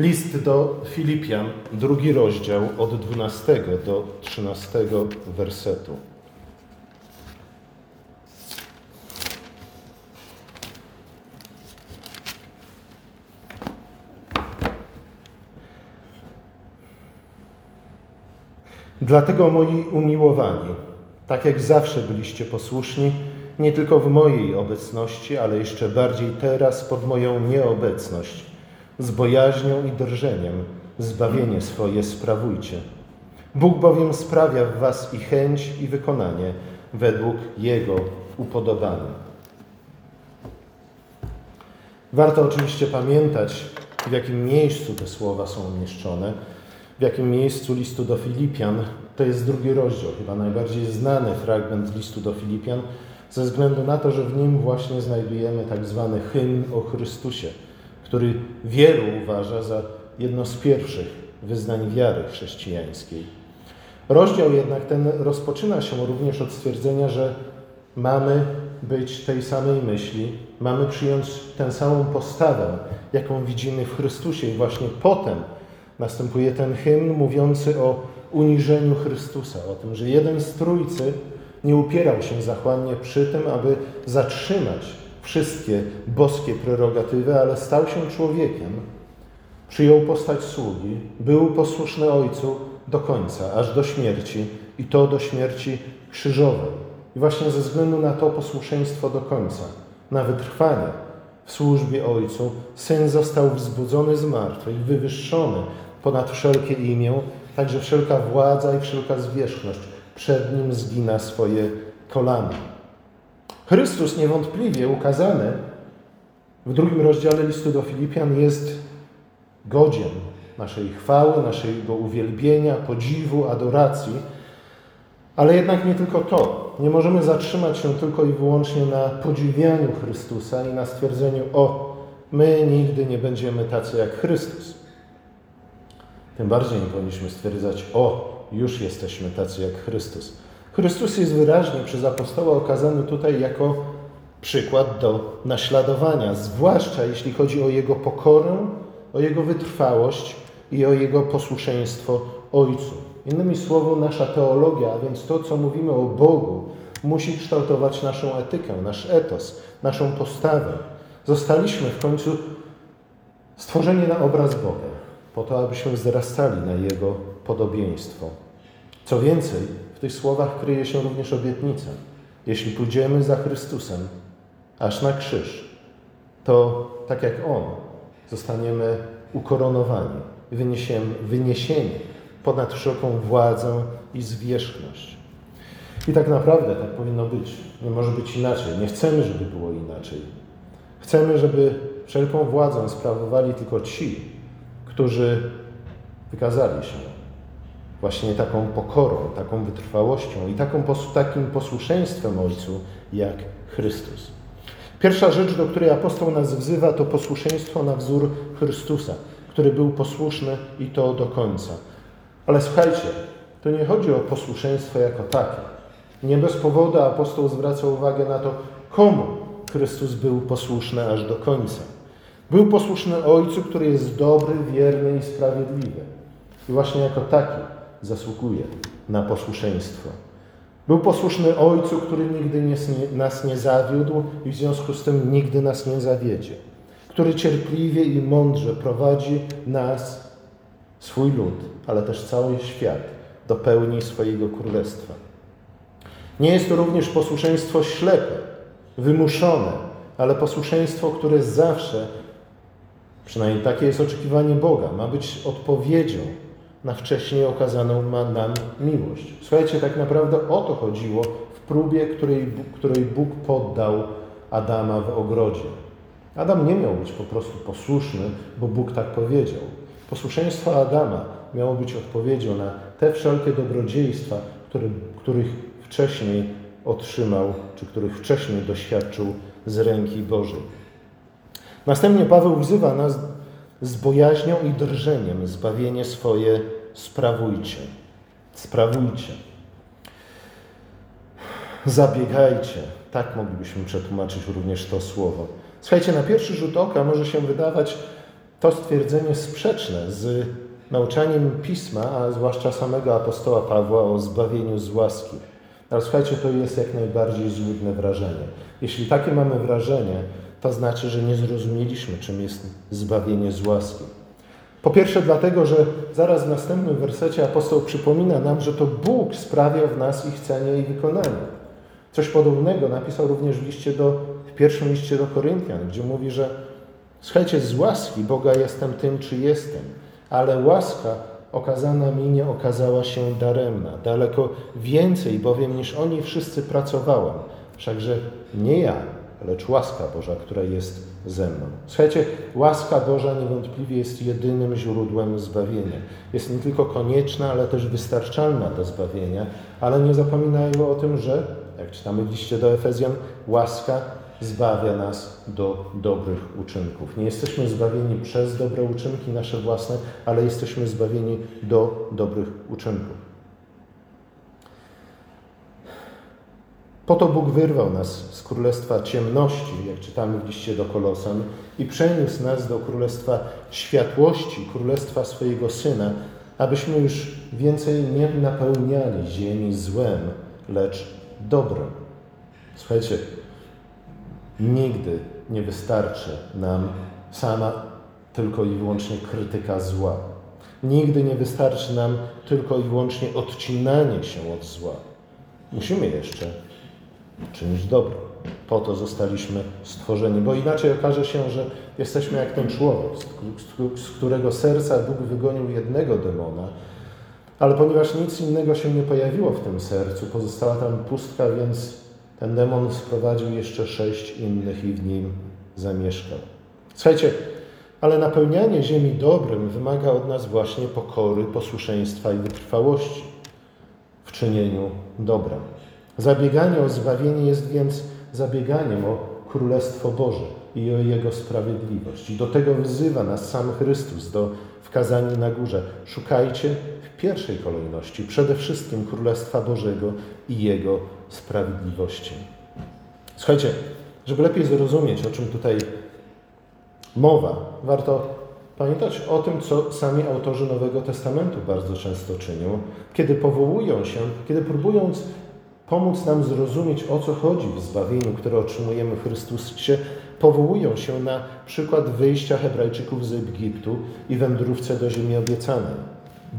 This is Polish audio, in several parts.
List do Filipian, drugi rozdział, od 12 do 13 wersetu. Dlatego, moi umiłowani, tak jak zawsze byliście posłuszni, nie tylko w mojej obecności, ale jeszcze bardziej teraz pod moją nieobecność, z bojaźnią i drżeniem zbawienie swoje sprawujcie. Bóg bowiem sprawia w was i chęć, i wykonanie według Jego upodobania. Warto oczywiście pamiętać, w jakim miejscu te słowa są umieszczone, w jakim miejscu listu do Filipian. To jest drugi rozdział, chyba najbardziej znany fragment listu do Filipian, ze względu na to, że w nim właśnie znajdujemy tak zwany hymn o Chrystusie, który wielu uważa za jedno z pierwszych wyznań wiary chrześcijańskiej. Rozdział jednak ten rozpoczyna się również od stwierdzenia, że mamy być tej samej myśli, mamy przyjąć tę samą postawę, jaką widzimy w Chrystusie, i właśnie potem następuje ten hymn mówiący o uniżeniu Chrystusa, o tym, że jeden z Trójcy nie upierał się zachłannie przy tym, aby zatrzymać wszystkie boskie prerogatywy, ale stał się człowiekiem, przyjął postać sługi, był posłuszny Ojcu do końca, aż do śmierci i to do śmierci krzyżowej. I właśnie ze względu na to posłuszeństwo do końca, na wytrwanie w służbie Ojcu, Syn został wzbudzony z martwych, wywyższony ponad wszelkie imię, także wszelka władza i wszelka zwierzchność przed Nim zgina swoje kolana. Chrystus niewątpliwie ukazany w drugim rozdziale listu do Filipian jest godzien naszej chwały, naszego uwielbienia, podziwu, adoracji, ale jednak nie tylko to. Nie możemy zatrzymać się tylko i wyłącznie na podziwianiu Chrystusa i na stwierdzeniu: O, my nigdy nie będziemy tacy jak Chrystus. Tym bardziej nie powinniśmy stwierdzać: O, już jesteśmy tacy jak Chrystus. Chrystus jest wyraźnie przez apostoła okazany tutaj jako przykład do naśladowania, zwłaszcza jeśli chodzi o jego pokorę, o jego wytrwałość i o jego posłuszeństwo Ojcu. Innymi słowy, nasza teologia, a więc to, co mówimy o Bogu, musi kształtować naszą etykę, nasz etos, naszą postawę. Zostaliśmy w końcu stworzeni na obraz Boga, po to, abyśmy wzrastali na Jego podobieństwo. Co więcej, w tych słowach kryje się również obietnica. Jeśli pójdziemy za Chrystusem, aż na krzyż, to tak jak On, zostaniemy ukoronowani, wyniesieni ponad wszelką władzę i zwierzchność. I tak naprawdę tak powinno być. Nie może być inaczej. Nie chcemy, żeby było inaczej. Chcemy, żeby wszelką władzę sprawowali tylko ci, którzy wykazali się właśnie taką pokorą, taką wytrwałością i taką, takim posłuszeństwem Ojcu jak Chrystus. Pierwsza rzecz, do której apostoł nas wzywa, to posłuszeństwo na wzór Chrystusa, który był posłuszny i to do końca. Ale słuchajcie, to nie chodzi o posłuszeństwo jako takie. Nie bez powodu apostoł zwraca uwagę na to, komu Chrystus był posłuszny aż do końca. Był posłuszny Ojcu, który jest dobry, wierny i sprawiedliwy. I właśnie jako taki zasługuje na posłuszeństwo. Był posłuszny Ojcu, który nigdy nas nie zawiódł i w związku z tym nigdy nas nie zawiedzie. Który cierpliwie i mądrze prowadzi nas, swój lud, ale też cały świat do pełni swojego królestwa. Nie jest to również posłuszeństwo ślepe, wymuszone, ale posłuszeństwo, które zawsze, przynajmniej takie jest oczekiwanie Boga, ma być odpowiedzią na wcześniej okazaną nam miłość. Słuchajcie, tak naprawdę o to chodziło w próbie, której, której Bóg poddał Adama w ogrodzie. Adam nie miał być po prostu posłuszny, bo Bóg tak powiedział. Posłuszeństwo Adama miało być odpowiedzią na te wszelkie dobrodziejstwa, których wcześniej otrzymał, czy których wcześniej doświadczył z ręki Bożej. Następnie Paweł wzywa nas z bojaźnią i drżeniem zbawienie swoje sprawujcie. Sprawujcie. Zabiegajcie. Tak moglibyśmy przetłumaczyć również to słowo. Słuchajcie, na pierwszy rzut oka może się wydawać To stwierdzenie sprzeczne z nauczaniem Pisma, a zwłaszcza samego apostoła Pawła o zbawieniu z łaski. Ale słuchajcie, to jest jak najbardziej złudne wrażenie. Jeśli takie mamy wrażenie, to znaczy, że nie zrozumieliśmy, czym jest zbawienie z łaski. Po pierwsze, dlatego, że zaraz w następnym wersecie apostoł przypomina nam, że to Bóg sprawia w nas ich chcenie i wykonanie. Coś podobnego napisał również w, liście do, w pierwszym liście do Koryntian, gdzie mówi, że słuchajcie, z łaski Boga jestem tym, czy jestem, ale łaska okazana mi nie okazała się daremna. Daleko więcej bowiem niż oni wszyscy pracowałem. Wszakże nie ja, lecz łaska Boża, która jest ze mną. Słuchajcie, łaska Boża niewątpliwie jest jedynym źródłem zbawienia. Jest nie tylko konieczna, ale też wystarczalna do zbawienia, ale nie zapominajmy o tym, że, jak czytamy liście do Efezjan, łaska zbawia nas do dobrych uczynków. Nie jesteśmy zbawieni przez dobre uczynki nasze własne, ale jesteśmy zbawieni do dobrych uczynków. Po to Bóg wyrwał nas z królestwa ciemności, jak czytamy w liście do Kolosan, i przeniósł nas do królestwa światłości, królestwa swojego Syna, abyśmy już więcej nie napełniali ziemi złem, lecz dobrem. Słuchajcie, nigdy nie wystarczy nam sama tylko i wyłącznie krytyka zła. Nigdy nie wystarczy nam tylko i wyłącznie odcinanie się od zła. Musimy jeszcze czynić dobro. Po to zostaliśmy stworzeni, bo inaczej okaże się, że jesteśmy jak ten człowiek, z którego serca Bóg wygonił jednego demona, ale ponieważ nic innego się nie pojawiło w tym sercu, pozostała tam pustka, więc ten demon sprowadził jeszcze sześć innych i w nim zamieszkał. Słuchajcie, ale napełnianie ziemi dobrym wymaga od nas właśnie pokory, posłuszeństwa i wytrwałości w czynieniu dobra. Zabieganie o zbawienie jest więc zabieganiem o Królestwo Boże i o Jego sprawiedliwość. I do tego wzywa nas sam Chrystus do wkazania na górze. Szukajcie w pierwszej kolejności przede wszystkim Królestwa Bożego i Jego sprawiedliwości. Słuchajcie, żeby lepiej zrozumieć, o czym tutaj mowa, warto pamiętać o tym, co sami autorzy Nowego Testamentu bardzo często czynią, kiedy powołują się, kiedy próbując pomóc nam zrozumieć, o co chodzi w zbawieniu, które otrzymujemy w Chrystusie, powołują się na przykład wyjścia Hebrajczyków z Egiptu i wędrówce do ziemi obiecanej.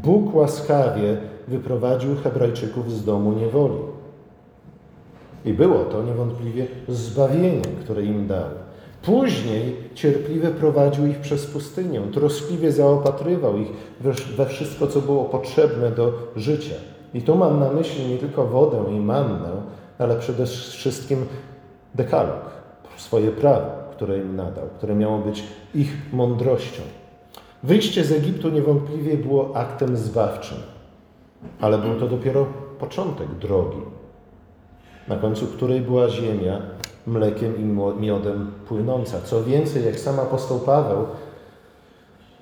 Bóg łaskawie wyprowadził Hebrajczyków z domu niewoli. I było to niewątpliwie zbawienie, które im dał. Później cierpliwie prowadził ich przez pustynię, troskliwie zaopatrywał ich we wszystko, co było potrzebne do życia. I tu mam na myśli nie tylko wodę i mannę, ale przede wszystkim dekalog, swoje prawo, które im nadał, które miało być ich mądrością. Wyjście z Egiptu niewątpliwie było aktem zbawczym, ale był to dopiero początek drogi, na końcu której była ziemia mlekiem i miodem płynąca. Co więcej, jak sam apostoł Paweł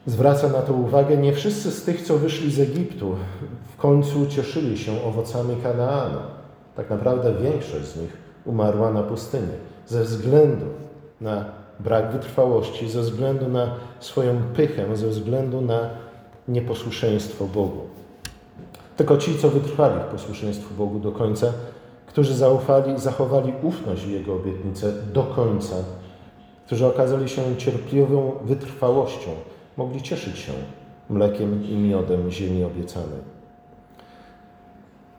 zwraca na to uwagę, nie wszyscy z tych, co wyszli z Egiptu, w końcu cieszyli się owocami Kanaanu. Tak naprawdę większość z nich umarła na pustyni ze względu na brak wytrwałości, ze względu na swoją pychę, ze względu na nieposłuszeństwo Bogu. Tylko ci, co wytrwali w posłuszeństwu Bogu do końca, którzy zaufali, zachowali ufność w Jego obietnicę do końca, którzy okazali się cierpliwą wytrwałością, mogli cieszyć się mlekiem i miodem ziemi obiecanej.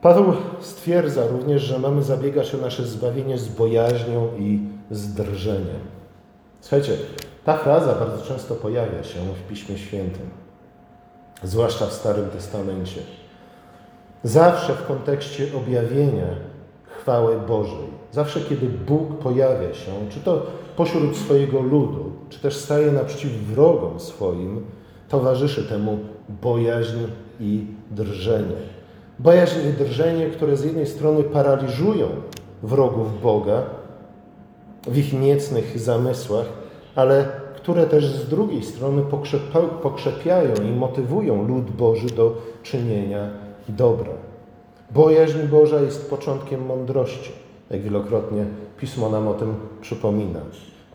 Paweł stwierdza również, że mamy zabiegać o nasze zbawienie z bojaźnią i z drżeniem. Słuchajcie, ta fraza bardzo często pojawia się w Piśmie Świętym, zwłaszcza w Starym Testamencie. Zawsze w kontekście objawienia chwały Bożej, zawsze kiedy Bóg pojawia się, czy to pośród swojego ludu, czy też staje naprzeciw wrogom swoim, towarzyszy temu bojaźń i drżenie. Bojaźń i drżenie, które z jednej strony paraliżują wrogów Boga w ich niecnych zamysłach, ale które też z drugiej strony pokrzepiają i motywują lud Boży do czynienia dobra. Bojaźń Boża jest początkiem mądrości, jak wielokrotnie Pismo nam o tym przypomina.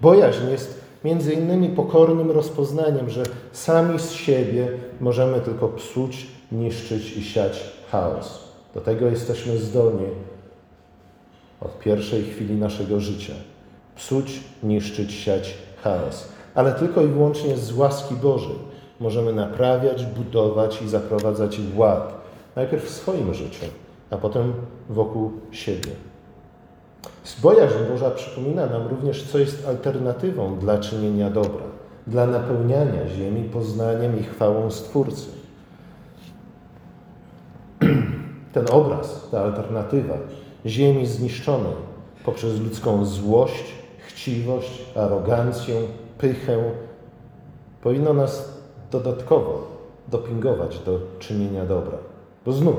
Bojaźń jest między innymi pokornym rozpoznaniem, że sami z siebie możemy tylko psuć, niszczyć i siać chaos. Do tego jesteśmy zdolni od pierwszej chwili naszego życia. Psuć, niszczyć, siać chaos. Ale tylko i wyłącznie z łaski Bożej możemy naprawiać, budować i zaprowadzać ład. Najpierw w swoim życiu, a potem wokół siebie. Bojaźń Boża przypomina nam również, co jest alternatywą dla czynienia dobra, dla napełniania ziemi poznaniem i chwałą Stwórcy. Ten obraz, ta alternatywa ziemi zniszczonej poprzez ludzką złość, chciwość, arogancję, pychę, powinno nas dodatkowo dopingować do czynienia dobra. Bo znów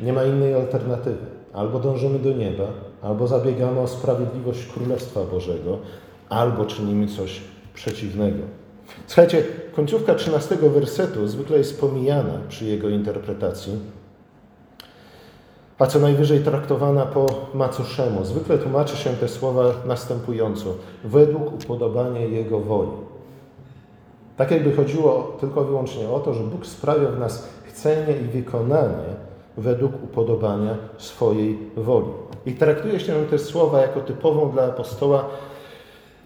nie ma innej alternatywy. Albo dążymy do nieba, albo zabiegamy o sprawiedliwość Królestwa Bożego, albo czynimy coś przeciwnego. Słuchajcie, końcówka 13 wersetu zwykle jest pomijana przy jego interpretacji, a co najwyżej traktowana po macoszemu. Zwykle tłumaczy się te słowa następująco: według upodobania Jego woli. Tak jakby chodziło tylko i wyłącznie o to, że Bóg sprawia w nas chcenie i wykonanie według upodobania swojej woli. I traktuje się te słowa jako typową dla apostoła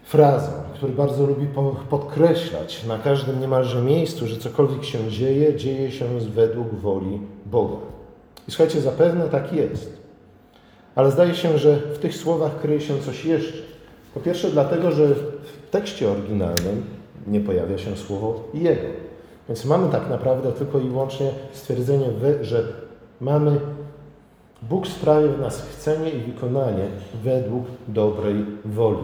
frazę, który bardzo lubi podkreślać na każdym niemalże miejscu, że cokolwiek się dzieje, dzieje się według woli Boga. I słuchajcie, zapewne tak jest. Ale zdaje się, że w tych słowach kryje się coś jeszcze. Po pierwsze, dlatego, że w tekście oryginalnym nie pojawia się słowo Jego. Więc mamy tak naprawdę tylko i wyłącznie stwierdzenie, że mamy Bóg sprawia w nas chcenie i wykonanie według dobrej woli.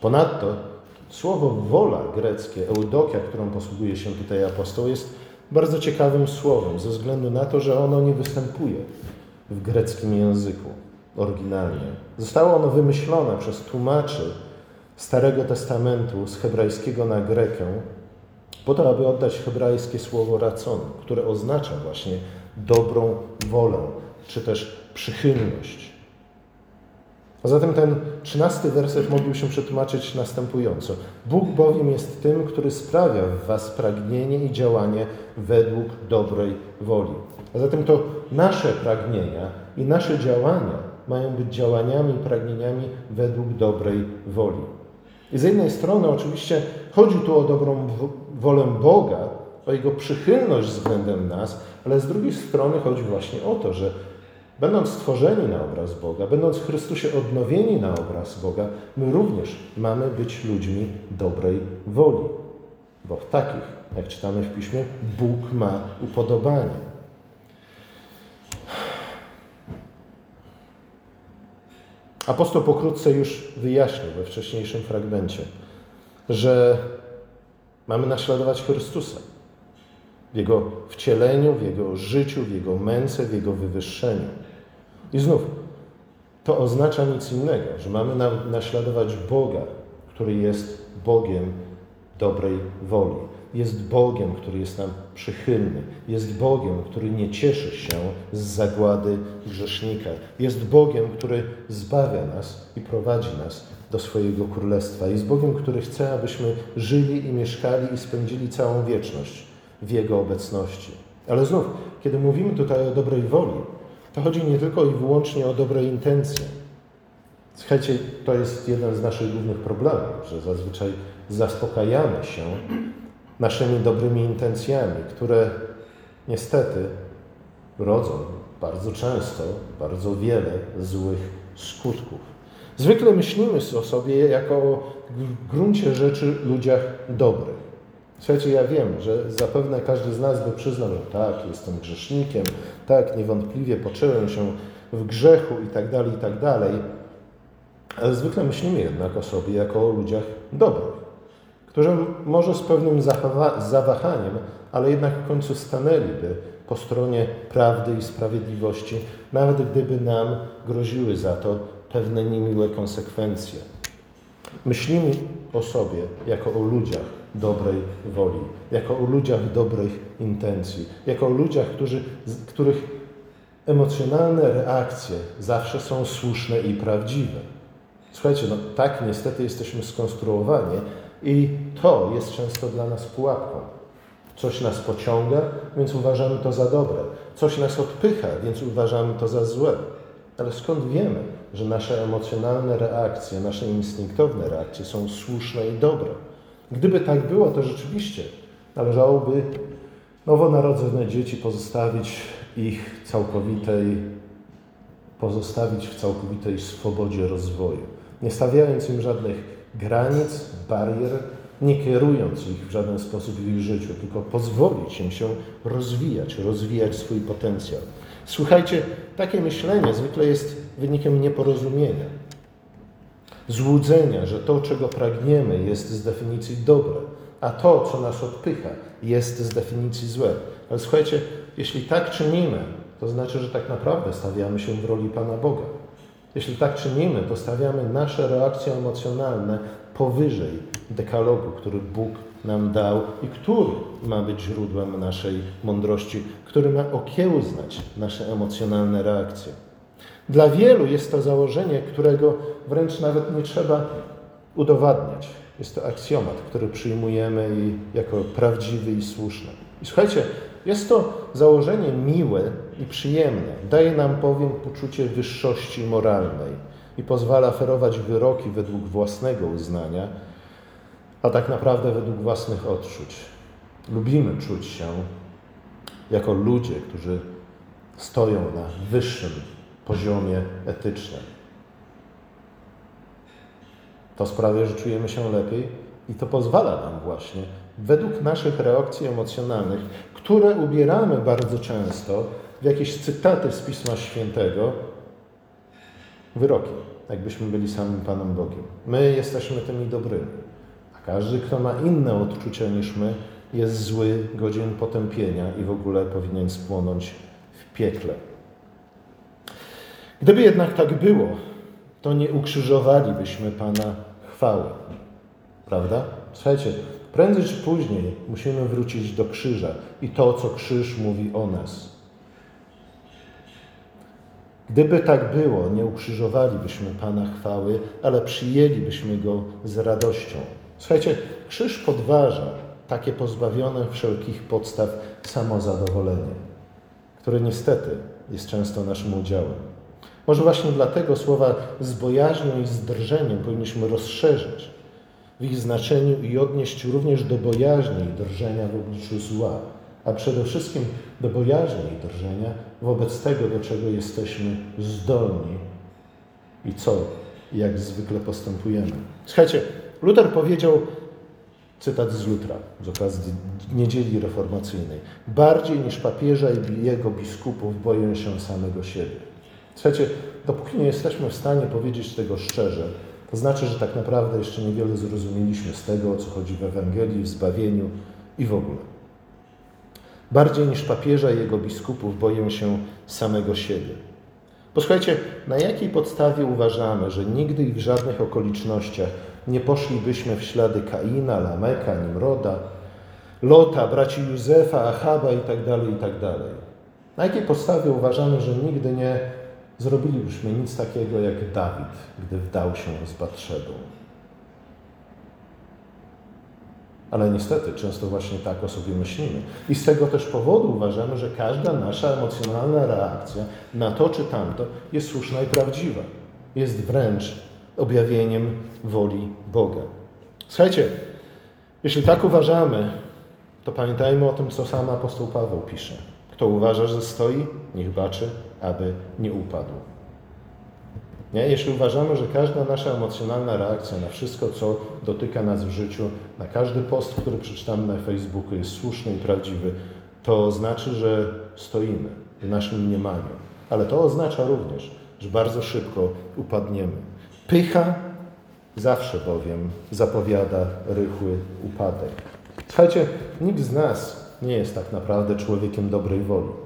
Ponadto słowo wola greckie, eudokia, którą posługuje się tutaj apostoł, jest bardzo ciekawym słowem, ze względu na to, że ono nie występuje w greckim języku oryginalnie. Zostało ono wymyślone przez tłumaczy Starego Testamentu z hebrajskiego na grekę, po to, aby oddać hebrajskie słowo racon, które oznacza właśnie dobrą wolę, czy też przychylność. A zatem ten trzynasty werset mógłby się przetłumaczyć następująco. Bóg bowiem jest tym, który sprawia w was pragnienie i działanie według dobrej woli. A zatem to nasze pragnienia i nasze działania mają być działaniami pragnieniami według dobrej woli. I z jednej strony oczywiście chodzi tu o dobrą wolę Boga, o Jego przychylność względem nas, ale z drugiej strony chodzi właśnie o to, że będąc stworzeni na obraz Boga, będąc w Chrystusie odnowieni na obraz Boga, my również mamy być ludźmi dobrej woli. Bo w takich, jak czytamy w Piśmie, Bóg ma upodobanie. Apostoł pokrótce już wyjaśnił we wcześniejszym fragmencie, że mamy naśladować Chrystusa w Jego wcieleniu, w Jego życiu, w Jego męce, w Jego wywyższeniu. I znów, to oznacza nic innego, że mamy naśladować Boga, który jest Bogiem dobrej woli. Jest Bogiem, który jest nam przychylny. Jest Bogiem, który nie cieszy się z zagłady grzesznika. Jest Bogiem, który zbawia nas i prowadzi nas do swojego królestwa. Jest Bogiem, który chce, abyśmy żyli i mieszkali i spędzili całą wieczność w Jego obecności. Ale znów, kiedy mówimy tutaj o dobrej woli, to chodzi nie tylko i wyłącznie o dobre intencje. Słuchajcie, to jest jeden z naszych głównych problemów, że zazwyczaj zaspokajamy się naszymi dobrymi intencjami, które niestety rodzą bardzo często bardzo wiele złych skutków. Zwykle myślimy o sobie jako w gruncie rzeczy ludziach dobrych. Słuchajcie, ja wiem, że zapewne każdy z nas by przyznał, że tak, jestem grzesznikiem, tak, niewątpliwie poczyłem się w grzechu i tak dalej, i tak dalej, ale zwykle myślimy jednak o sobie jako o ludziach dobrych którzy może z pewnym zawahaniem, ale jednak w końcu stanęliby po stronie prawdy i sprawiedliwości, nawet gdyby nam groziły za to pewne niemiłe konsekwencje. Myślimy o sobie jako o ludziach dobrej woli, jako o ludziach dobrych intencji, jako o ludziach, którzy, których emocjonalne reakcje zawsze są słuszne i prawdziwe. Słuchajcie, no tak niestety jesteśmy skonstruowani i to jest często dla nas pułapką. Coś nas pociąga, więc uważamy to za dobre. Coś nas odpycha, więc uważamy to za złe. Ale skąd wiemy, że nasze emocjonalne reakcje, nasze instynktowne reakcje są słuszne i dobre? Gdyby tak było, to rzeczywiście należałoby nowonarodzone dzieci pozostawić ich całkowitej, pozostawić w całkowitej swobodzie rozwoju, nie stawiając im żadnych granic, barier, nie kierując ich w żaden sposób w ich życiu, tylko pozwolić im się rozwijać, rozwijać swój potencjał. Słuchajcie, takie myślenie zwykle jest wynikiem nieporozumienia, złudzenia, że to, czego pragniemy, jest z definicji dobre, a to, co nas odpycha, jest z definicji złe. Ale słuchajcie, jeśli tak czynimy, to znaczy, że tak naprawdę stawiamy się w roli Pana Boga. Jeśli tak czynimy, to stawiamy nasze reakcje emocjonalne powyżej dekalogu, który Bóg nam dał i który ma być źródłem naszej mądrości, który ma okiełznać nasze emocjonalne reakcje. Dla wielu jest to założenie, którego wręcz nawet nie trzeba udowadniać. Jest to aksjomat, który przyjmujemy jako prawdziwy i słuszny. I słuchajcie, jest to założenie miłe i przyjemne. Daje nam bowiem poczucie wyższości moralnej i pozwala ferować wyroki według własnego uznania, a tak naprawdę według własnych odczuć. Lubimy czuć się jako ludzie, którzy stoją na wyższym poziomie etycznym. To sprawia, że czujemy się lepiej i to pozwala nam właśnie, według naszych reakcji emocjonalnych, które ubieramy bardzo często w jakieś cytaty z Pisma Świętego, wyroki, jakbyśmy byli samym Panem Bogiem. My jesteśmy tymi dobrymi, a każdy, kto ma inne odczucia niż my, jest zły, godzien potępienia i w ogóle powinien spłonąć w piekle. Gdyby jednak tak było, to nie ukrzyżowalibyśmy Pana chwały. Prawda? Słuchajcie, prędzej czy później musimy wrócić do krzyża i to, co krzyż mówi o nas. Gdyby tak było, nie ukrzyżowalibyśmy Pana chwały, ale przyjęlibyśmy Go z radością. Słuchajcie, krzyż podważa takie pozbawione wszelkich podstaw samozadowolenie, które niestety jest często naszym udziałem. Może właśnie dlatego słowa z bojaźnią i z drżeniem powinniśmy rozszerzyć w ich znaczeniu i odnieść również do bojaźni i drżenia w obliczu zła, a przede wszystkim do bojaźni i drżenia wobec tego, do czego jesteśmy zdolni i co, jak zwykle postępujemy. Słuchajcie, Luther powiedział, cytat z Lutra z okazji niedzieli reformacyjnej, bardziej niż papieża i jego biskupów boję się samego siebie. Słuchajcie, dopóki nie jesteśmy w stanie powiedzieć tego szczerze, to znaczy, że tak naprawdę jeszcze niewiele zrozumieliśmy z tego, o co chodzi w Ewangelii, w zbawieniu i w ogóle. Bardziej niż papieża i jego biskupów boję się samego siebie. Posłuchajcie, na jakiej podstawie uważamy, że nigdy i w żadnych okolicznościach nie poszlibyśmy w ślady Kaina, Lameka, Nimroda, Lota, braci Józefa, Achaba itd., tak itd. Tak na jakiej podstawie uważamy, że nigdy nie zrobilibyśmy nic takiego jak Dawid, gdy wdał się z Batrzebą. Ale niestety często właśnie tak o sobie myślimy. I z tego też powodu uważamy, że każda nasza emocjonalna reakcja na to czy tamto jest słuszna i prawdziwa. Jest wręcz objawieniem woli Boga. Słuchajcie, jeśli tak uważamy, to pamiętajmy o tym, co sam apostoł Paweł pisze. Kto uważa, że stoi, niech baczy, aby nie upadł. Nie? Jeśli uważamy, że każda nasza emocjonalna reakcja na wszystko, co dotyka nas w życiu, na każdy post, który przeczytamy na Facebooku jest słuszny i prawdziwy, to znaczy, że stoimy w naszym mniemaniu. Ale to oznacza również, że bardzo szybko upadniemy. Pycha zawsze bowiem zapowiada rychły upadek. Słuchajcie, nikt z nas nie jest tak naprawdę człowiekiem dobrej woli.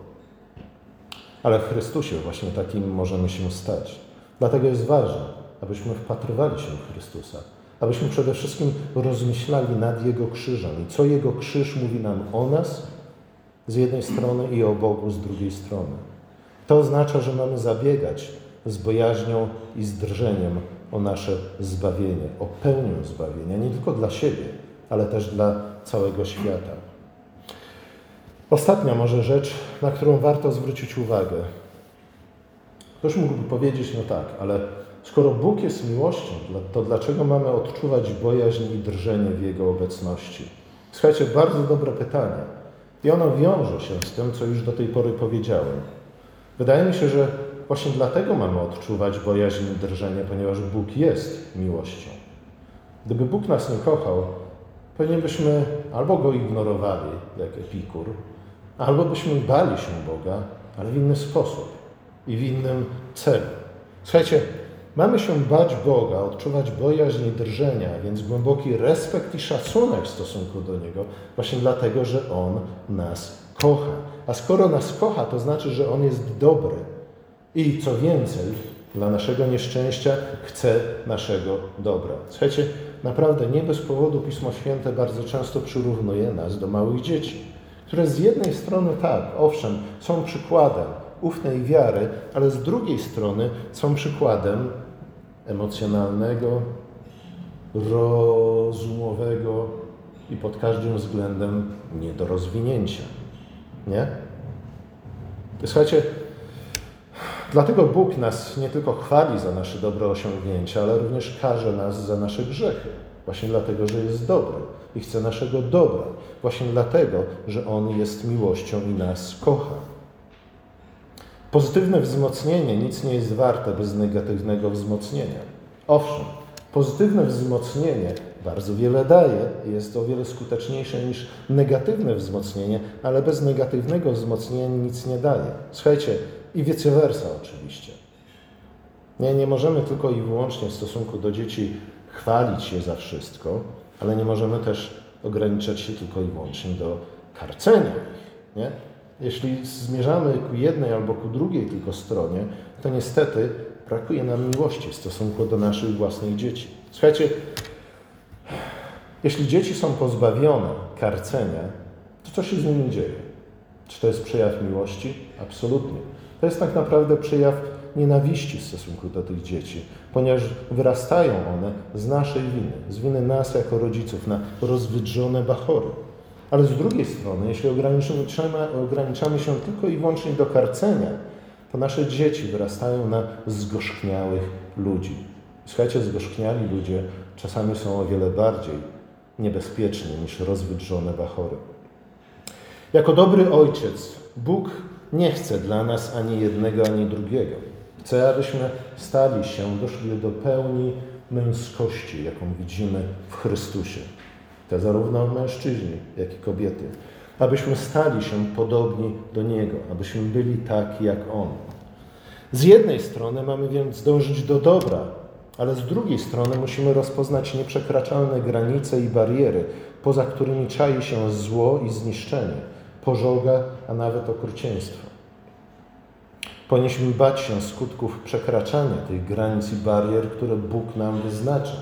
Ale w Chrystusie właśnie takim możemy się stać. Dlatego jest ważne, abyśmy wpatrywali się w Chrystusa, abyśmy przede wszystkim rozmyślali nad Jego krzyżem i co Jego krzyż mówi nam o nas z jednej strony i o Bogu z drugiej strony. To oznacza, że mamy zabiegać z bojaźnią i z drżeniem o nasze zbawienie, o pełnię zbawienia, nie tylko dla siebie, ale też dla całego świata. Ostatnia może rzecz, na którą warto zwrócić uwagę. Ktoś mógłby powiedzieć, no tak, ale skoro Bóg jest miłością, to dlaczego mamy odczuwać bojaźń i drżenie w Jego obecności? Słuchajcie, bardzo dobre pytanie. I ono wiąże się z tym, co już do tej pory powiedziałem. Wydaje mi się, że właśnie dlatego mamy odczuwać bojaźń i drżenie, ponieważ Bóg jest miłością. Gdyby Bóg nas nie kochał, pewnie byśmy albo go ignorowali, jak Epikur, albo byśmy bali się Boga, ale w inny sposób i w innym celu. Słuchajcie, mamy się bać Boga, odczuwać bojaźń i drżenia, więc głęboki respekt i szacunek w stosunku do Niego, właśnie dlatego, że On nas kocha. A skoro nas kocha, to znaczy, że On jest dobry. I co więcej, dla naszego nieszczęścia chce naszego dobra. Słuchajcie, naprawdę nie bez powodu Pismo Święte bardzo często przyrównuje nas do małych dzieci, które z jednej strony tak, owszem, są przykładem ufnej wiary, ale z drugiej strony są przykładem emocjonalnego, rozumowego i pod każdym względem nie do rozwinięcia. Nie? Słuchajcie, dlatego Bóg nas nie tylko chwali za nasze dobre osiągnięcia, ale również karze nas za nasze grzechy. Właśnie dlatego, że jest dobry i chce naszego dobra. Właśnie dlatego, że On jest miłością i nas kocha. Pozytywne wzmocnienie nic nie jest warte bez negatywnego wzmocnienia. Owszem, pozytywne wzmocnienie bardzo wiele daje jest o wiele skuteczniejsze niż negatywne wzmocnienie, ale bez negatywnego wzmocnienia nic nie daje. Słuchajcie, i vice versa oczywiście. Nie, nie możemy tylko i wyłącznie w stosunku do dzieci chwalić je za wszystko, ale nie możemy też ograniczać się tylko i wyłącznie do karcenia ich. Nie? Jeśli zmierzamy ku jednej albo ku drugiej tylko stronie, to niestety brakuje nam miłości w stosunku do naszych własnych dzieci. Słuchajcie, jeśli dzieci są pozbawione karcenia, to co się z nimi dzieje? Czy to jest przejaw miłości? Absolutnie. To jest tak naprawdę przejaw nienawiści w stosunku do tych dzieci, ponieważ wyrastają one z naszej winy, z winy nas jako rodziców na rozwydrzone bachory. Ale z drugiej strony, jeśli ograniczamy, ograniczamy się tylko i wyłącznie do karcenia, to nasze dzieci wyrastają na zgorzkniałych ludzi. Słuchajcie, zgorzkniali ludzie czasami są o wiele bardziej niebezpieczni niż rozwydrzone bachory. Jako dobry ojciec, Bóg nie chce dla nas ani jednego, ani drugiego. Chce, abyśmy stali się, doszli do pełni męskości, jaką widzimy w Chrystusie. To zarówno mężczyźni, jak i kobiety. Abyśmy stali się podobni do Niego, abyśmy byli tak jak On. Z jednej strony mamy więc dążyć do dobra, ale z drugiej strony musimy rozpoznać nieprzekraczalne granice i bariery, poza którymi czai się zło i zniszczenie, pożoga, a nawet okrucieństwo. Powinniśmy bać się skutków przekraczania tych granic i barier, które Bóg nam wyznacza,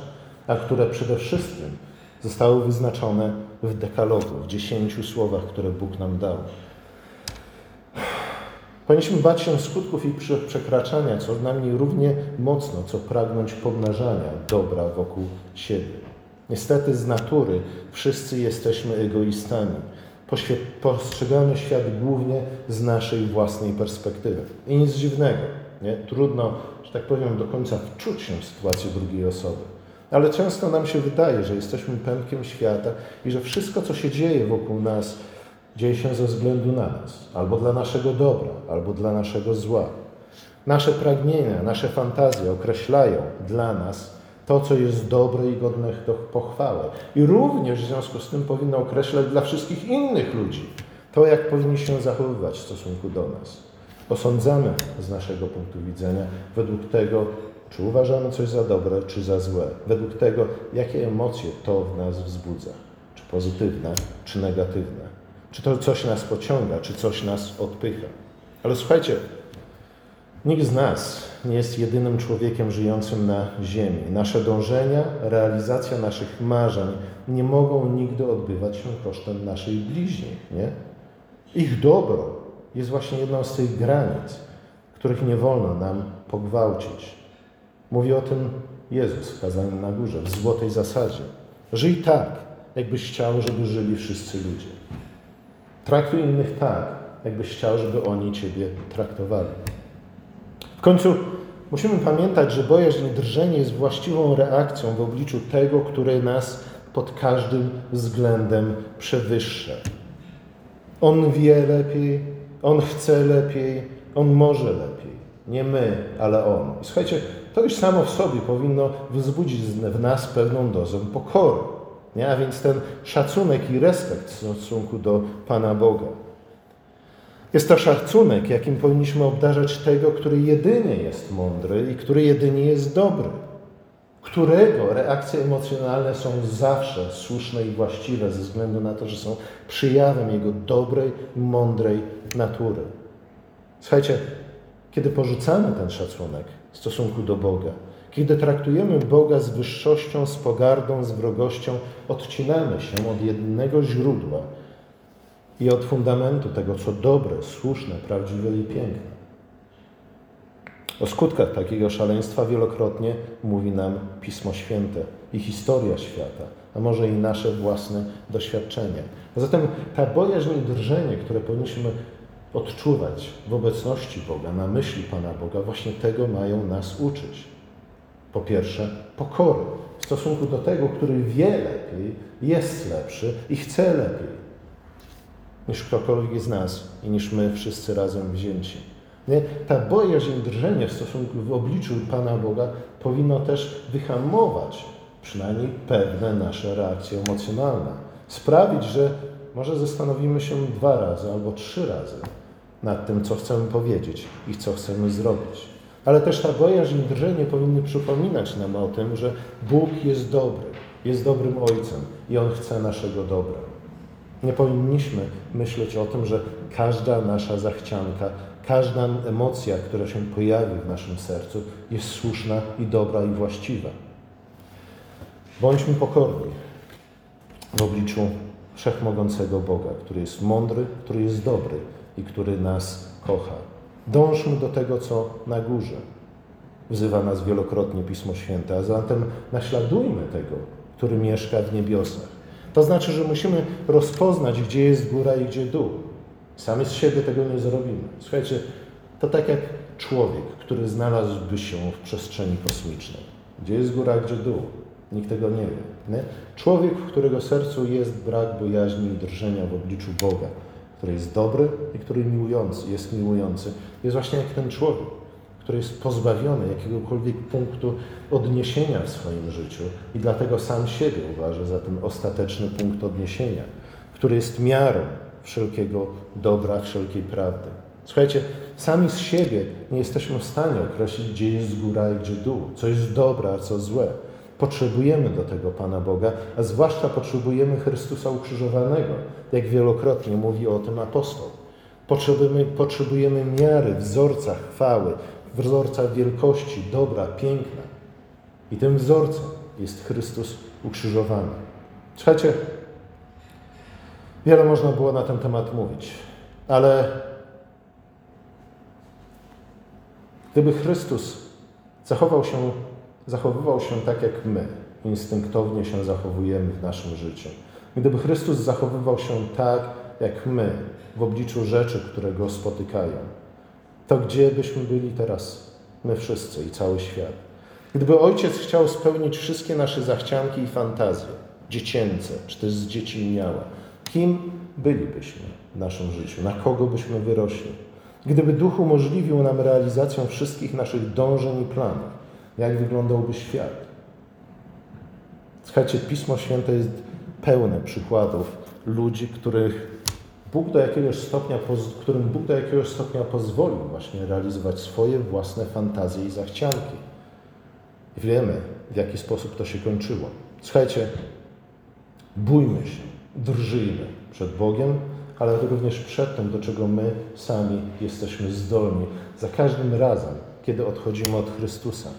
a które przede wszystkim zostały wyznaczone w dekalogu, w dziesięciu słowach, które Bóg nam dał. Powinniśmy bać się skutków ich przekraczania, co najmniej równie mocno, co pragnąć pomnażania dobra wokół siebie. Niestety z natury wszyscy jesteśmy egoistami. Postrzegamy świat głównie z naszej własnej perspektywy. I nic dziwnego. Nie? Trudno, że tak powiem, do końca wczuć się w sytuację drugiej osoby. Ale często nam się wydaje, że jesteśmy pępkiem świata i że wszystko, co się dzieje wokół nas, dzieje się ze względu na nas, albo dla naszego dobra, albo dla naszego zła. Nasze pragnienia, nasze fantazje określają dla nas to, co jest dobre i godne do pochwały. I również w związku z tym powinno określać dla wszystkich innych ludzi to, jak powinni się zachowywać w stosunku do nas. Osądzamy z naszego punktu widzenia według tego, czy uważamy coś za dobre, czy za złe, według tego, jakie emocje to w nas wzbudza, czy pozytywne, czy negatywne, czy to coś nas pociąga, czy coś nas odpycha. Ale słuchajcie, nikt z nas nie jest jedynym człowiekiem żyjącym na Ziemi. Nasze dążenia, realizacja naszych marzeń nie mogą nigdy odbywać się kosztem naszej bliźnich, nie? Ich dobro jest właśnie jedną z tych granic, których nie wolno nam pogwałcić. Mówi o tym Jezus w kazaniu na górze, w złotej zasadzie. Żyj tak, jakbyś chciał, żeby żyli wszyscy ludzie. Traktuj innych tak, jakbyś chciał, żeby oni Ciebie traktowali. Końcu musimy pamiętać, że bojaźń i drżenie jest właściwą reakcją w obliczu tego, który nas pod każdym względem przewyższa. On wie lepiej, on chce lepiej, on może lepiej. Nie my, ale on. I słuchajcie, to już samo w sobie powinno wzbudzić w nas pewną dozę pokory. Nie? A więc ten szacunek i respekt w stosunku do Pana Boga. Jest to szacunek, jakim powinniśmy obdarzać tego, który jedynie jest mądry i który jedynie jest dobry, którego reakcje emocjonalne są zawsze słuszne i właściwe ze względu na to, że są przyjawem jego dobrej, mądrej natury. Słuchajcie, kiedy porzucamy ten szacunek w stosunku do Boga, kiedy traktujemy Boga z wyższością, z pogardą, z wrogością, odcinamy się od jednego źródła i od fundamentu tego, co dobre, słuszne, prawdziwe i piękne. O skutkach takiego szaleństwa wielokrotnie mówi nam Pismo Święte i historia świata, a może i nasze własne doświadczenia. A zatem ta bojaźń i drżenie, które powinniśmy odczuwać w obecności Boga, na myśli Pana Boga, właśnie tego mają nas uczyć. Po pierwsze, pokory w stosunku do tego, który wie lepiej, jest lepszy i chce lepiej niż ktokolwiek z nas i niż my wszyscy razem wzięci. Nie? Ta bojaźń drżenie w stosunku w obliczu Pana Boga powinno też wyhamować przynajmniej pewne nasze reakcje emocjonalne. Sprawić, że może zastanowimy się dwa razy albo trzy razy nad tym, co chcemy powiedzieć i co chcemy zrobić. Ale też ta bojaźń drżenie powinny przypominać nam o tym, że Bóg jest dobry, jest dobrym Ojcem i On chce naszego dobra. Nie powinniśmy myśleć o tym, że każda nasza zachcianka, każda emocja, która się pojawi w naszym sercu, jest słuszna i dobra i właściwa. Bądźmy pokorni w obliczu wszechmogącego Boga, który jest mądry, który jest dobry i który nas kocha. Dążmy do tego, co na górze. Wzywa nas wielokrotnie Pismo Święte, a zatem naśladujmy tego, który mieszka w niebiosach. To znaczy, że musimy rozpoznać, gdzie jest góra i gdzie dół. Sami z siebie tego nie zrobimy. Słuchajcie, to tak jak człowiek, który znalazłby się w przestrzeni kosmicznej. Gdzie jest góra, gdzie dół? Nikt tego nie wie. Nie? Człowiek, w którego sercu jest brak bojaźni i drżenia w obliczu Boga, który jest dobry i który miłujący, jest miłujący, jest właśnie jak ten człowiek, który jest pozbawiony jakiegokolwiek punktu odniesienia w swoim życiu i dlatego sam siebie uważa za ten ostateczny punkt odniesienia, który jest miarą wszelkiego dobra, wszelkiej prawdy. Słuchajcie, sami z siebie nie jesteśmy w stanie określić, gdzie jest góra i gdzie dół, co jest dobre, a co złe. Potrzebujemy do tego Pana Boga, a zwłaszcza potrzebujemy Chrystusa ukrzyżowanego, jak wielokrotnie mówi o tym apostoł. Potrzebujemy, potrzebujemy miary, wzorca chwały, wzorca wielkości, dobra, piękna. I tym wzorcem jest Chrystus ukrzyżowany. Słuchajcie, wiele można było na ten temat mówić, ale gdyby Chrystus zachował się zachowywał się tak jak my, instynktownie się zachowujemy w naszym życiu. Gdyby Chrystus zachowywał się tak jak my w obliczu rzeczy, które go spotykają, to gdzie byśmy byli teraz, my wszyscy i cały świat? Gdyby Ojciec chciał spełnić wszystkie nasze zachcianki i fantazje, dziecięce, czy też z dzieci miała, kim bylibyśmy w naszym życiu? Na kogo byśmy wyrośli? Gdyby Duch umożliwił nam realizację wszystkich naszych dążeń i planów, jak wyglądałby świat. Słuchajcie, Pismo Święte jest pełne przykładów ludzi, których Bóg do jakiegoś stopnia, którym Bóg do jakiegoś stopnia pozwolił właśnie realizować swoje własne fantazje i zachcianki. I wiemy, w jaki sposób to się kończyło. Słuchajcie, bójmy się, drżyjmy przed Bogiem, ale również przed tym, do czego my sami jesteśmy zdolni za każdym razem, kiedy odchodzimy od Chrystusa.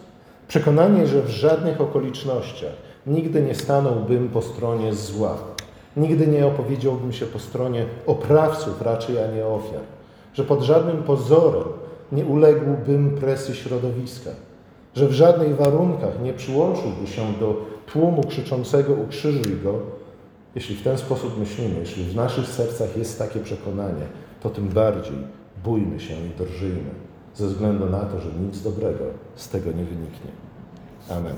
Przekonanie, że w żadnych okolicznościach nigdy nie stanąłbym po stronie zła. Nigdy nie opowiedziałbym się po stronie oprawców raczej, a nie ofiar. Że pod żadnym pozorem nie uległbym presji środowiska. że w żadnych warunkach nie przyłączyłby się do tłumu krzyczącego ukrzyżuj go, jeśli w ten sposób myślimy, jeśli w naszych sercach jest takie przekonanie, to tym bardziej bójmy się i drżyjmy, ze względu na to, że nic dobrego z tego nie wyniknie. Amen.